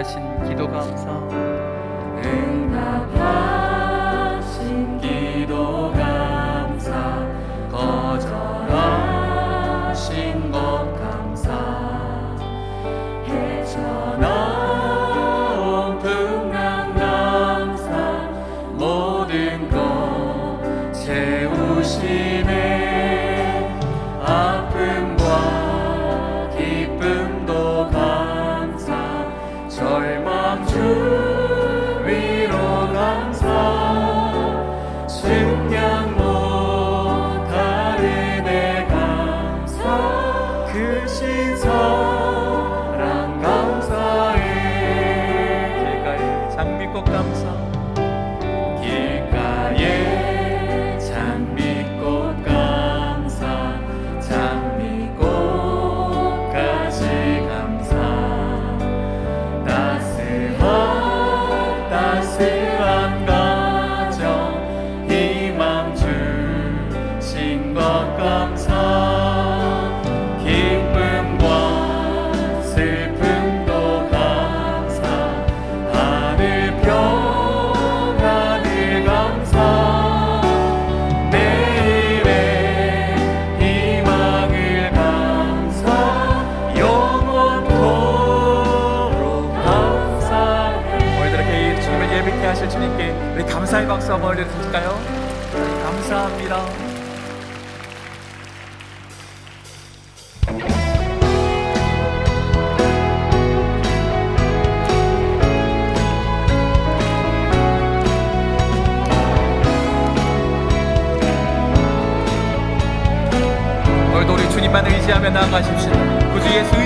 응답하신 기도 감사. 응답하신 기도 감사. 거절하신 것 감사. 헤쳐나온 풍랑 감사. 모든 것 채우시네 감사 박수 한번 올려드릴까요? 감사합니다. 오늘도 우리 주님만 의지하며 나아가십시다. 구주 예수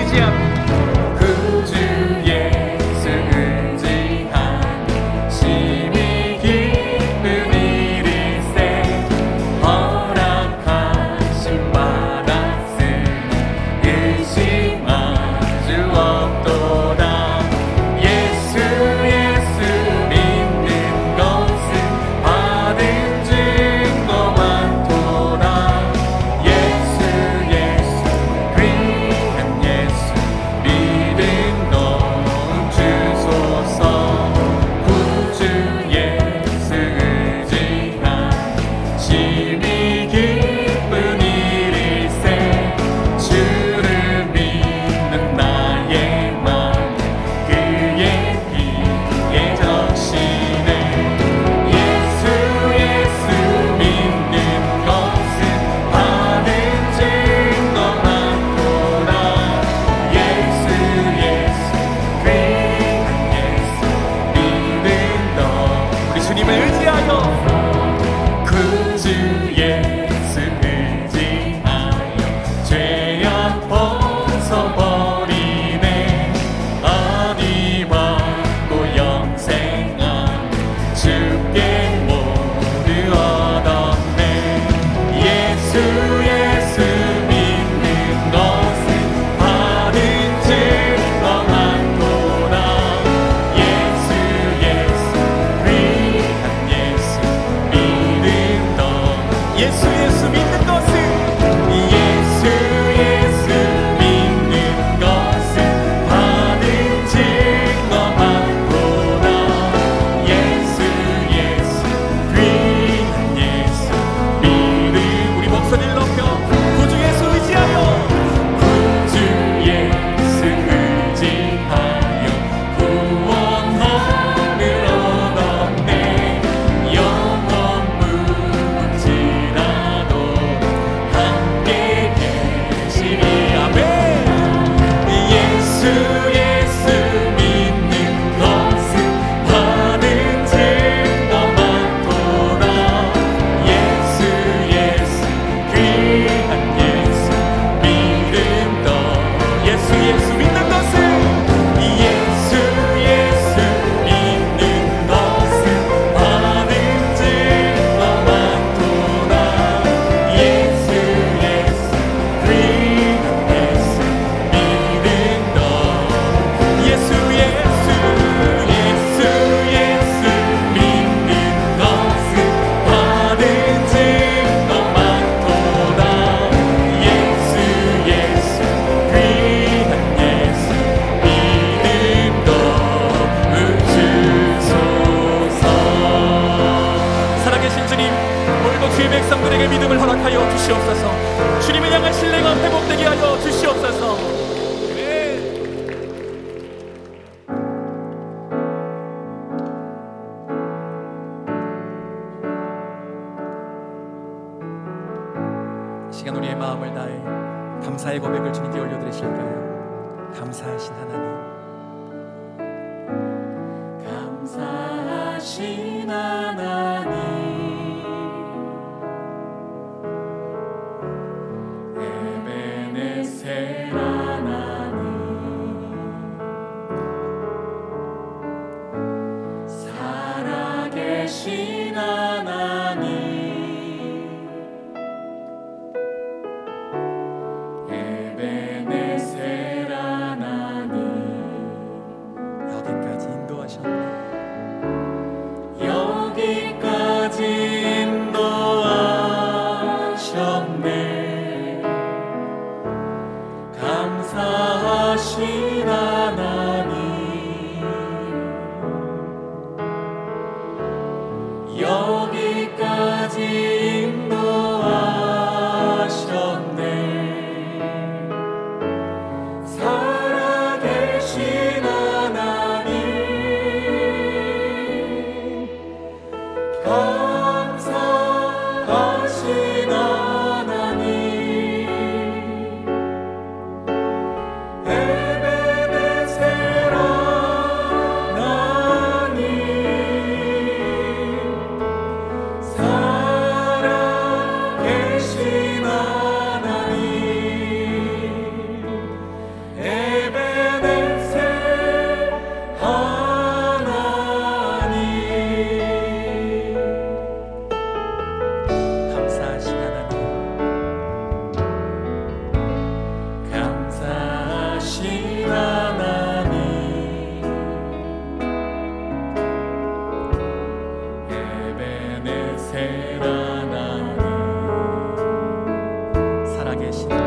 마음을 다해 감사의 고백을 주님께 올려드리실까요? 감사하신 하나님. 살아계시다.